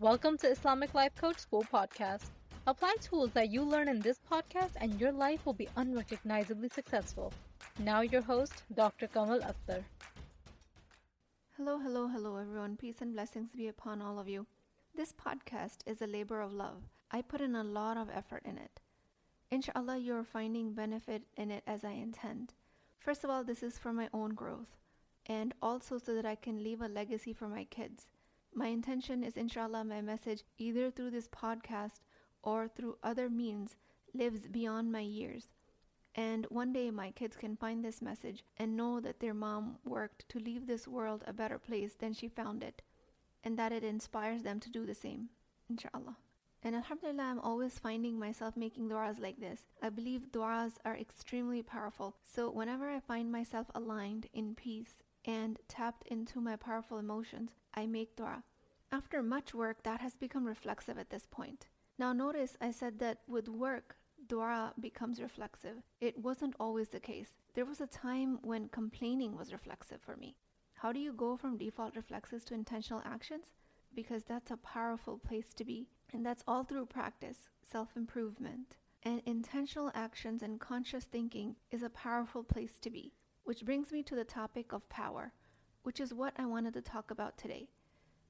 Welcome to Islamic Life Coach School podcast. Apply tools that you learn in this podcast and your life will be unrecognizably successful. Now your host, Dr. Kamal Akhtar. Hello, hello, hello everyone. Peace and blessings be upon all of you. This podcast is a labor of love. I put in a lot of effort in it. Inshallah, you're finding benefit in it as I intend. First of all, this is for my own growth and also so that I can leave a legacy for my kids. My intention is, inshallah, my message, either through this podcast or through other means, lives beyond my years. And one day my kids can find this message and know that their mom worked to leave this world a better place than she found it, and that it inspires them to do the same, inshallah. And Alhamdulillah, I'm always finding myself making du'as like this. I believe du'as are extremely powerful. So whenever I find myself aligned in peace and tapped into my powerful emotions, I make dua. After much work, that has become reflexive at this point. Now, notice I said that with work, dua becomes reflexive. It wasn't always the case. There was a time when complaining was reflexive for me. How do you go from default reflexes to intentional actions? Because that's a powerful place to be. And that's all through practice, self improvement. And intentional actions and conscious thinking is a powerful place to be. Which brings me to the topic of power, which is what I wanted to talk about today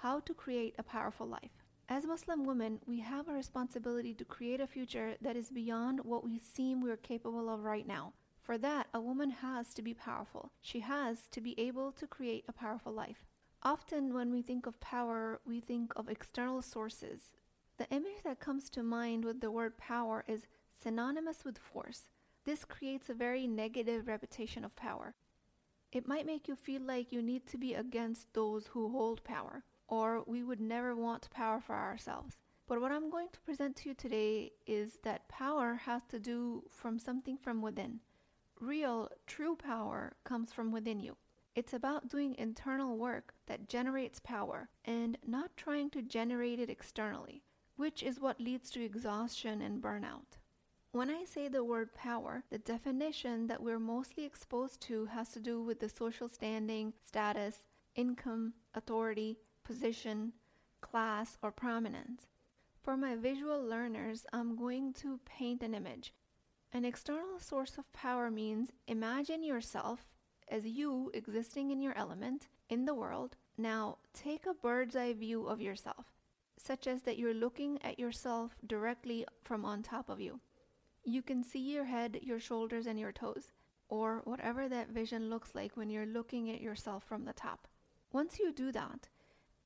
how to create a powerful life. As Muslim women, we have a responsibility to create a future that is beyond what we seem we're capable of right now. For that, a woman has to be powerful. She has to be able to create a powerful life. Often, when we think of power, we think of external sources. The image that comes to mind with the word power is synonymous with force. This creates a very negative reputation of power. It might make you feel like you need to be against those who hold power, or we would never want power for ourselves. But what I'm going to present to you today is that power has to do from something from within. Real, true power comes from within you. It's about doing internal work that generates power and not trying to generate it externally, which is what leads to exhaustion and burnout. When I say the word power, the definition that we're mostly exposed to has to do with the social standing, status, income, authority, position, class, or prominence. For my visual learners, I'm going to paint an image. An external source of power means imagine yourself as you existing in your element in the world. Now take a bird's eye view of yourself, such as that you're looking at yourself directly from on top of you. You can see your head, your shoulders, and your toes, or whatever that vision looks like when you're looking at yourself from the top. Once you do that,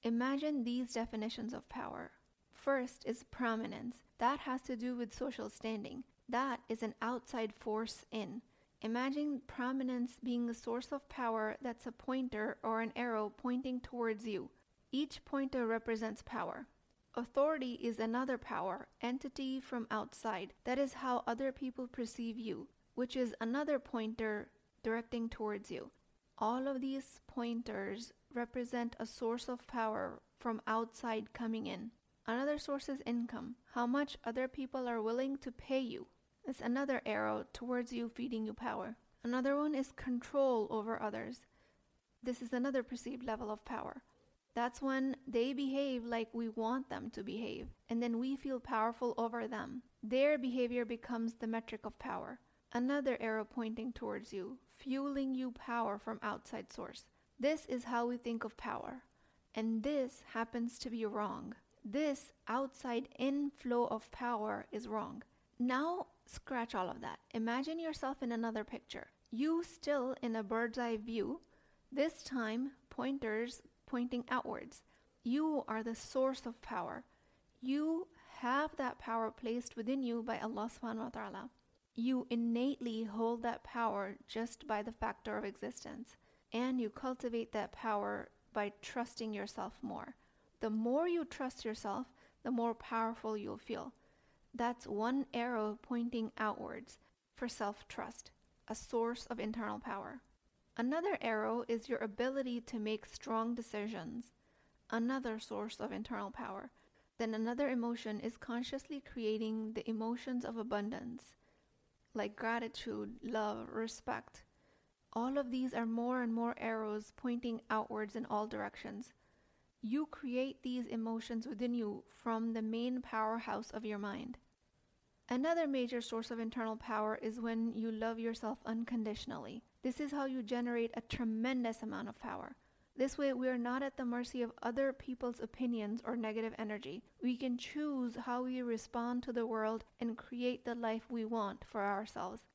imagine these definitions of power. First is prominence. That has to do with social standing. That is an outside force in. Imagine prominence being a source of power that's a pointer or an arrow pointing towards you. Each pointer represents power. Authority is another power, entity from outside. That is how other people perceive you, which is another pointer directing towards you. All of these pointers represent a source of power from outside coming in. Another source is income, how much other people are willing to pay you. It's another arrow towards you feeding you power. Another one is control over others. This is another perceived level of power. That's when they behave like we want them to behave, and then we feel powerful over them. Their behavior becomes the metric of power. Another arrow pointing towards you, fueling you power from outside source. This is how we think of power. And this happens to be wrong. This outside inflow of power is wrong. Now, scratch all of that. Imagine yourself in another picture. You still in a bird's eye view, this time pointers pointing outwards. You are the source of power. You have that power placed within you by Allah subhanahu wa ta'ala. You innately hold that power just by the factor of existence. And you cultivate that power by trusting yourself more. The more you trust yourself, the more powerful you'll feel. That's one arrow pointing outwards for self trust, a source of internal power. Another arrow is your ability to make strong decisions, another source of internal power. Then another emotion is consciously creating the emotions of abundance, like gratitude, love, respect. All of these are more and more arrows pointing outwards in all directions. You create these emotions within you from the main powerhouse of your mind. Another major source of internal power is when you love yourself unconditionally. This is how you generate a tremendous amount of power. This way, we are not at the mercy of other people's opinions or negative energy. We can choose how we respond to the world and create the life we want for ourselves.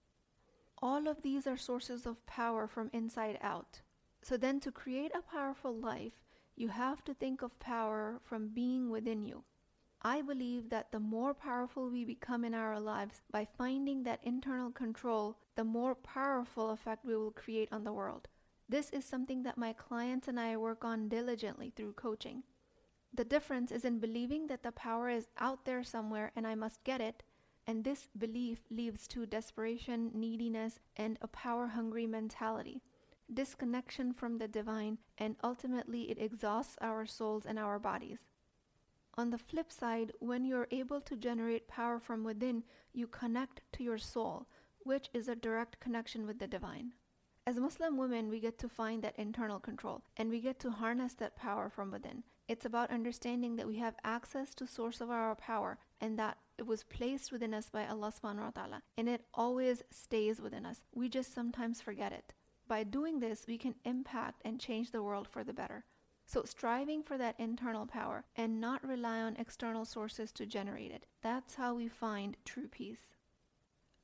All of these are sources of power from inside out. So, then to create a powerful life, you have to think of power from being within you. I believe that the more powerful we become in our lives by finding that internal control, the more powerful effect we will create on the world. This is something that my clients and I work on diligently through coaching. The difference is in believing that the power is out there somewhere and I must get it, and this belief leads to desperation, neediness, and a power hungry mentality, disconnection from the divine, and ultimately it exhausts our souls and our bodies. On the flip side, when you're able to generate power from within, you connect to your soul, which is a direct connection with the divine. As Muslim women, we get to find that internal control and we get to harness that power from within. It's about understanding that we have access to source of our power and that it was placed within us by Allah subhanahu wa ta'ala and it always stays within us. We just sometimes forget it. By doing this, we can impact and change the world for the better. So striving for that internal power and not rely on external sources to generate it. That's how we find true peace.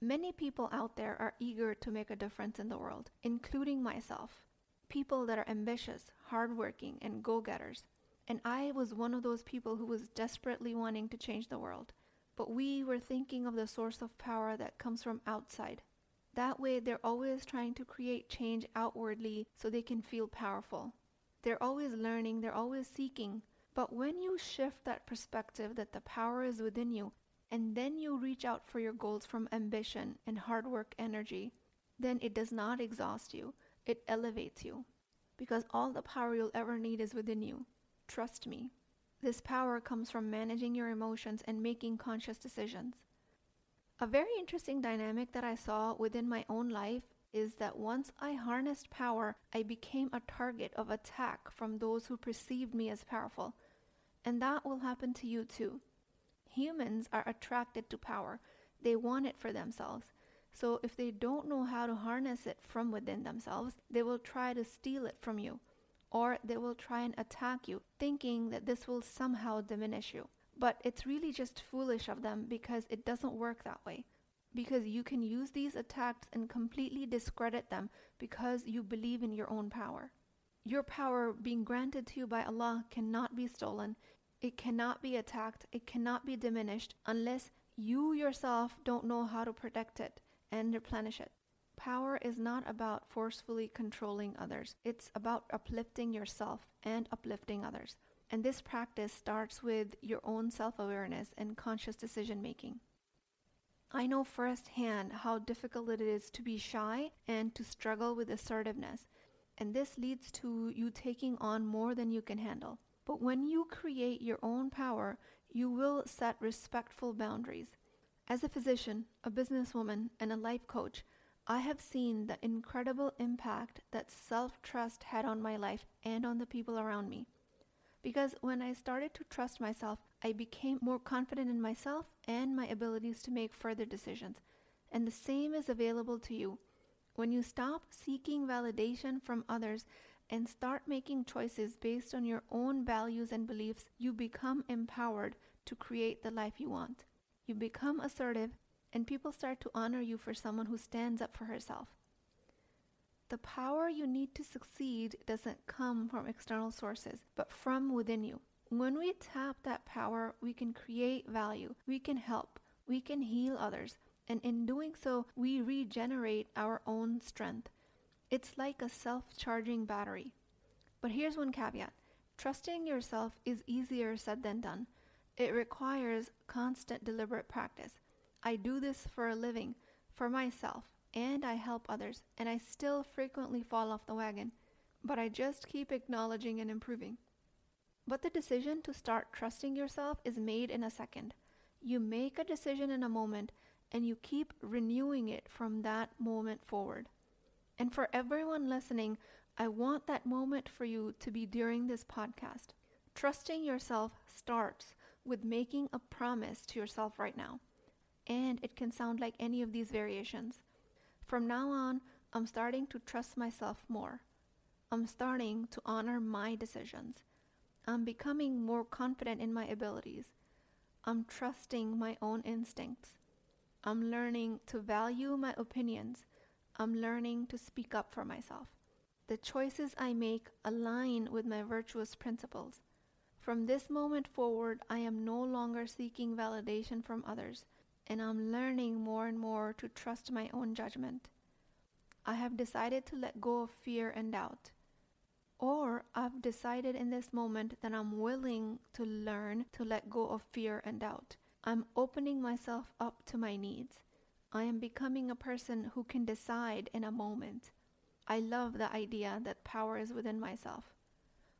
Many people out there are eager to make a difference in the world, including myself. People that are ambitious, hardworking, and go getters. And I was one of those people who was desperately wanting to change the world. But we were thinking of the source of power that comes from outside. That way, they're always trying to create change outwardly so they can feel powerful. They're always learning, they're always seeking. But when you shift that perspective that the power is within you and then you reach out for your goals from ambition and hard work energy, then it does not exhaust you, it elevates you. Because all the power you'll ever need is within you. Trust me. This power comes from managing your emotions and making conscious decisions. A very interesting dynamic that I saw within my own life is that once I harnessed power, I became a target of attack from those who perceived me as powerful. And that will happen to you too humans are attracted to power. They want it for themselves. So if they don't know how to harness it from within themselves, they will try to steal it from you. Or they will try and attack you, thinking that this will somehow diminish you. But it's really just foolish of them because it doesn't work that way. Because you can use these attacks and completely discredit them because you believe in your own power. Your power being granted to you by Allah cannot be stolen, it cannot be attacked, it cannot be diminished unless you yourself don't know how to protect it and replenish it. Power is not about forcefully controlling others, it's about uplifting yourself and uplifting others. And this practice starts with your own self awareness and conscious decision making. I know firsthand how difficult it is to be shy and to struggle with assertiveness, and this leads to you taking on more than you can handle. But when you create your own power, you will set respectful boundaries. As a physician, a businesswoman, and a life coach, I have seen the incredible impact that self trust had on my life and on the people around me. Because when I started to trust myself, I became more confident in myself and my abilities to make further decisions. And the same is available to you. When you stop seeking validation from others and start making choices based on your own values and beliefs, you become empowered to create the life you want. You become assertive, and people start to honor you for someone who stands up for herself. The power you need to succeed doesn't come from external sources, but from within you. When we tap that power, we can create value, we can help, we can heal others, and in doing so, we regenerate our own strength. It's like a self charging battery. But here's one caveat trusting yourself is easier said than done. It requires constant, deliberate practice. I do this for a living, for myself, and I help others, and I still frequently fall off the wagon, but I just keep acknowledging and improving. But the decision to start trusting yourself is made in a second. You make a decision in a moment, and you keep renewing it from that moment forward. And for everyone listening, I want that moment for you to be during this podcast. Trusting yourself starts with making a promise to yourself right now. And it can sound like any of these variations. From now on, I'm starting to trust myself more. I'm starting to honor my decisions. I'm becoming more confident in my abilities. I'm trusting my own instincts. I'm learning to value my opinions. I'm learning to speak up for myself. The choices I make align with my virtuous principles. From this moment forward, I am no longer seeking validation from others, and I'm learning more and more to trust my own judgment. I have decided to let go of fear and doubt. Or I've decided in this moment that I'm willing to learn to let go of fear and doubt. I'm opening myself up to my needs. I am becoming a person who can decide in a moment. I love the idea that power is within myself.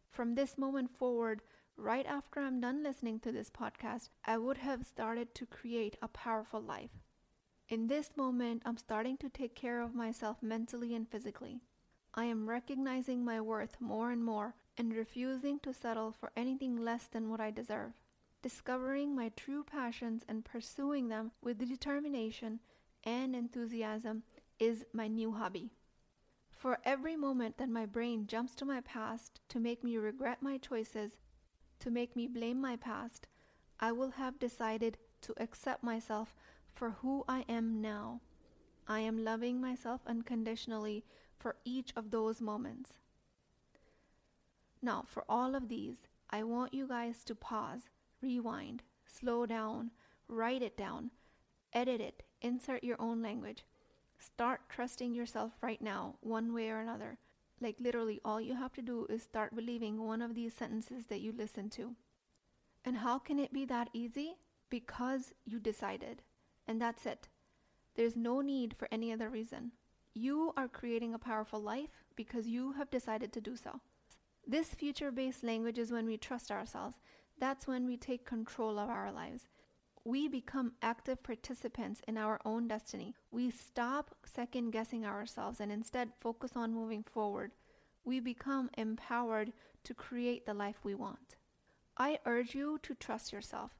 From this moment forward, right after I'm done listening to this podcast, I would have started to create a powerful life. In this moment, I'm starting to take care of myself mentally and physically. I am recognizing my worth more and more and refusing to settle for anything less than what I deserve. Discovering my true passions and pursuing them with determination and enthusiasm is my new hobby. For every moment that my brain jumps to my past to make me regret my choices, to make me blame my past, I will have decided to accept myself for who I am now. I am loving myself unconditionally for each of those moments. Now, for all of these, I want you guys to pause, rewind, slow down, write it down, edit it, insert your own language. Start trusting yourself right now, one way or another. Like literally, all you have to do is start believing one of these sentences that you listen to. And how can it be that easy? Because you decided. And that's it. There's no need for any other reason. You are creating a powerful life because you have decided to do so. This future based language is when we trust ourselves. That's when we take control of our lives. We become active participants in our own destiny. We stop second guessing ourselves and instead focus on moving forward. We become empowered to create the life we want. I urge you to trust yourself,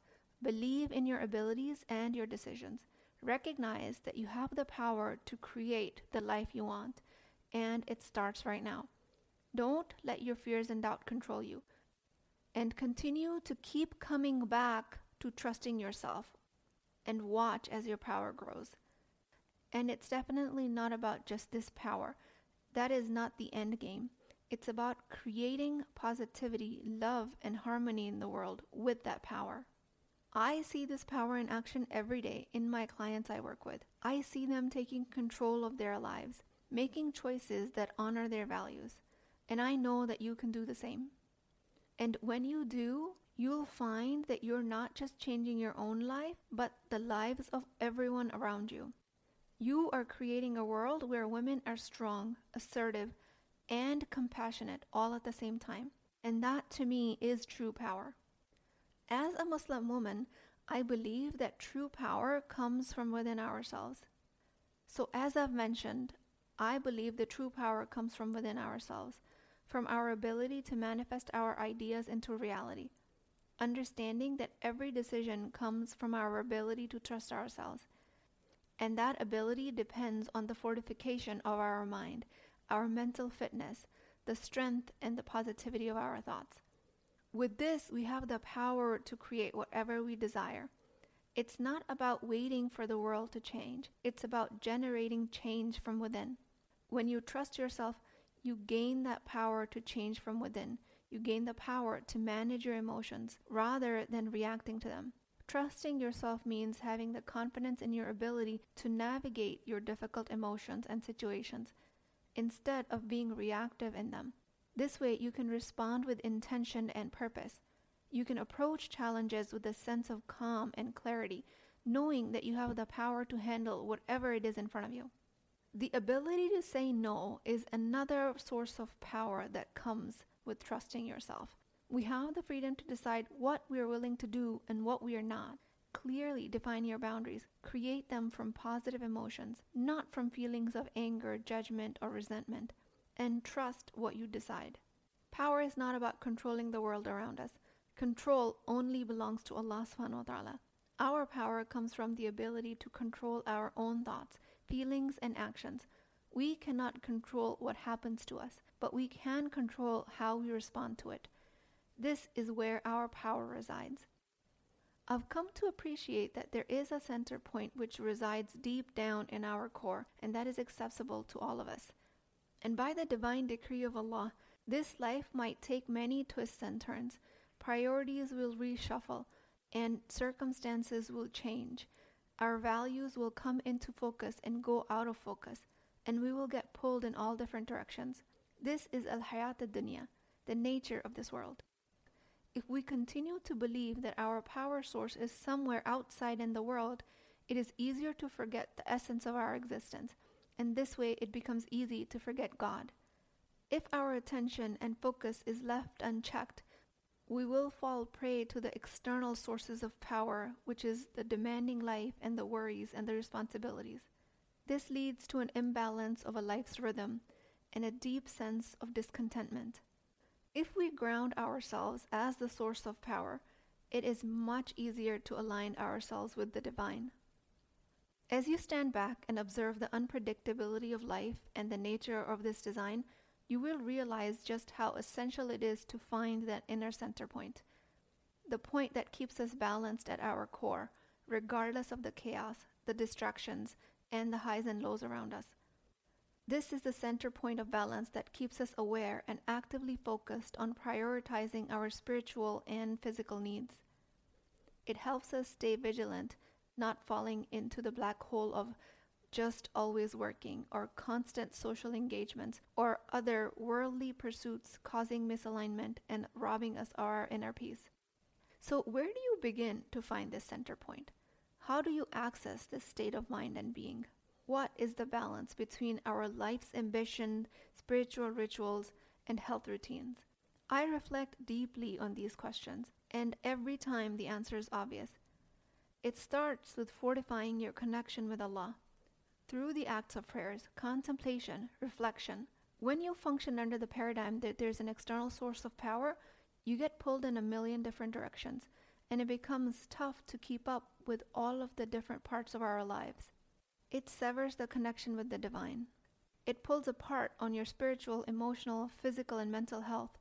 believe in your abilities and your decisions. Recognize that you have the power to create the life you want, and it starts right now. Don't let your fears and doubt control you. And continue to keep coming back to trusting yourself and watch as your power grows. And it's definitely not about just this power. That is not the end game. It's about creating positivity, love, and harmony in the world with that power. I see this power in action every day in my clients I work with. I see them taking control of their lives, making choices that honor their values. And I know that you can do the same. And when you do, you'll find that you're not just changing your own life, but the lives of everyone around you. You are creating a world where women are strong, assertive, and compassionate all at the same time. And that to me is true power. As a Muslim woman, I believe that true power comes from within ourselves. So, as I've mentioned, I believe the true power comes from within ourselves, from our ability to manifest our ideas into reality. Understanding that every decision comes from our ability to trust ourselves. And that ability depends on the fortification of our mind, our mental fitness, the strength and the positivity of our thoughts. With this, we have the power to create whatever we desire. It's not about waiting for the world to change, it's about generating change from within. When you trust yourself, you gain that power to change from within. You gain the power to manage your emotions rather than reacting to them. Trusting yourself means having the confidence in your ability to navigate your difficult emotions and situations instead of being reactive in them. This way, you can respond with intention and purpose. You can approach challenges with a sense of calm and clarity, knowing that you have the power to handle whatever it is in front of you. The ability to say no is another source of power that comes with trusting yourself. We have the freedom to decide what we are willing to do and what we are not. Clearly define your boundaries. Create them from positive emotions, not from feelings of anger, judgment, or resentment and trust what you decide. Power is not about controlling the world around us. Control only belongs to Allah subhanahu wa ta'ala. Our power comes from the ability to control our own thoughts, feelings, and actions. We cannot control what happens to us, but we can control how we respond to it. This is where our power resides. I've come to appreciate that there is a center point which resides deep down in our core, and that is accessible to all of us. And by the divine decree of Allah, this life might take many twists and turns. Priorities will reshuffle, and circumstances will change. Our values will come into focus and go out of focus, and we will get pulled in all different directions. This is al hayat al dunya, the nature of this world. If we continue to believe that our power source is somewhere outside in the world, it is easier to forget the essence of our existence, and this way it becomes easy to forget God. If our attention and focus is left unchecked, we will fall prey to the external sources of power, which is the demanding life and the worries and the responsibilities. This leads to an imbalance of a life's rhythm and a deep sense of discontentment. If we ground ourselves as the source of power, it is much easier to align ourselves with the divine. As you stand back and observe the unpredictability of life and the nature of this design, you will realize just how essential it is to find that inner center point, the point that keeps us balanced at our core, regardless of the chaos, the distractions, and the highs and lows around us. This is the center point of balance that keeps us aware and actively focused on prioritizing our spiritual and physical needs. It helps us stay vigilant, not falling into the black hole of just always working or constant social engagements or other worldly pursuits causing misalignment and robbing us of our inner peace. So, where do you begin to find this center point? How do you access this state of mind and being? What is the balance between our life's ambition, spiritual rituals, and health routines? I reflect deeply on these questions, and every time the answer is obvious. It starts with fortifying your connection with Allah through the acts of prayers, contemplation, reflection. When you function under the paradigm that there's an external source of power, you get pulled in a million different directions, and it becomes tough to keep up with all of the different parts of our lives. It severs the connection with the divine. It pulls apart on your spiritual, emotional, physical, and mental health.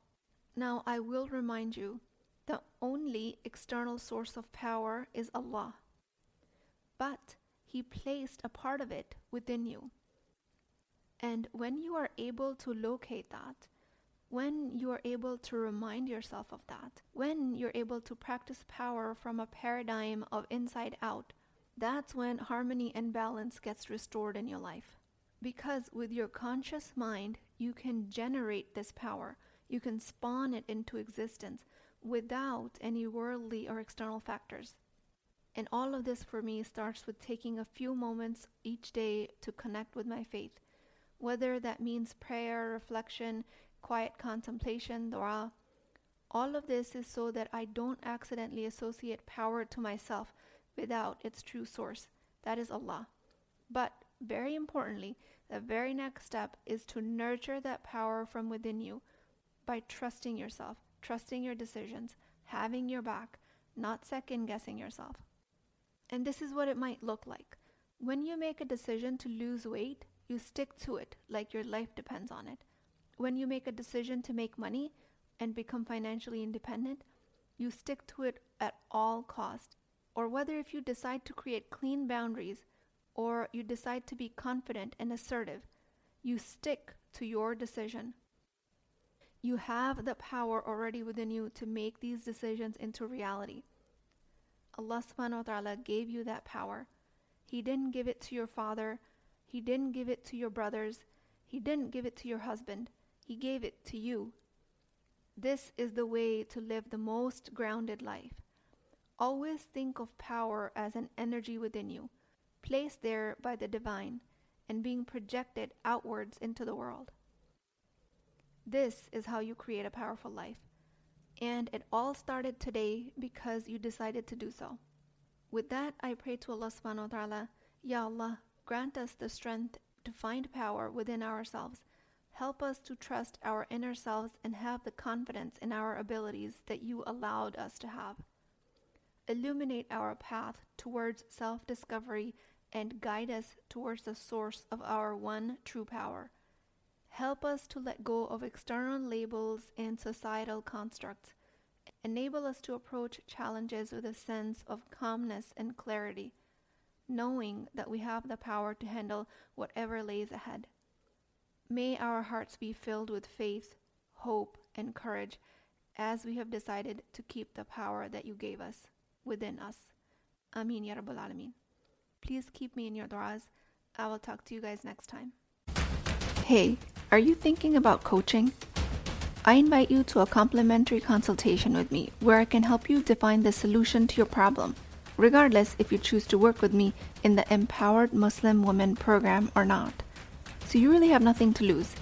Now, I will remind you the only external source of power is Allah. But He placed a part of it within you. And when you are able to locate that, when you are able to remind yourself of that, when you're able to practice power from a paradigm of inside out, that's when harmony and balance gets restored in your life. Because with your conscious mind, you can generate this power. You can spawn it into existence without any worldly or external factors. And all of this for me starts with taking a few moments each day to connect with my faith. Whether that means prayer, reflection, quiet contemplation, dua. All of this is so that I don't accidentally associate power to myself without its true source, that is Allah. But very importantly, the very next step is to nurture that power from within you by trusting yourself, trusting your decisions, having your back, not second guessing yourself. And this is what it might look like. When you make a decision to lose weight, you stick to it like your life depends on it. When you make a decision to make money and become financially independent, you stick to it at all cost or whether if you decide to create clean boundaries or you decide to be confident and assertive, you stick to your decision. You have the power already within you to make these decisions into reality. Allah subhanahu wa ta'ala gave you that power. He didn't give it to your father, He didn't give it to your brothers, He didn't give it to your husband, He gave it to you. This is the way to live the most grounded life. Always think of power as an energy within you, placed there by the divine and being projected outwards into the world. This is how you create a powerful life. And it all started today because you decided to do so. With that, I pray to Allah subhanahu wa ta'ala, Ya Allah, grant us the strength to find power within ourselves. Help us to trust our inner selves and have the confidence in our abilities that you allowed us to have. Illuminate our path towards self discovery and guide us towards the source of our one true power. Help us to let go of external labels and societal constructs. Enable us to approach challenges with a sense of calmness and clarity, knowing that we have the power to handle whatever lays ahead. May our hearts be filled with faith, hope, and courage as we have decided to keep the power that you gave us within us. Amin Ya Rabbal Alameen. Please keep me in your du'as. I will talk to you guys next time. Hey, are you thinking about coaching? I invite you to a complimentary consultation with me where I can help you define the solution to your problem, regardless if you choose to work with me in the Empowered Muslim Women program or not so you really have nothing to lose.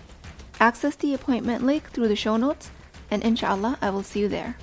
Access the appointment link through the show notes, and inshallah, I will see you there.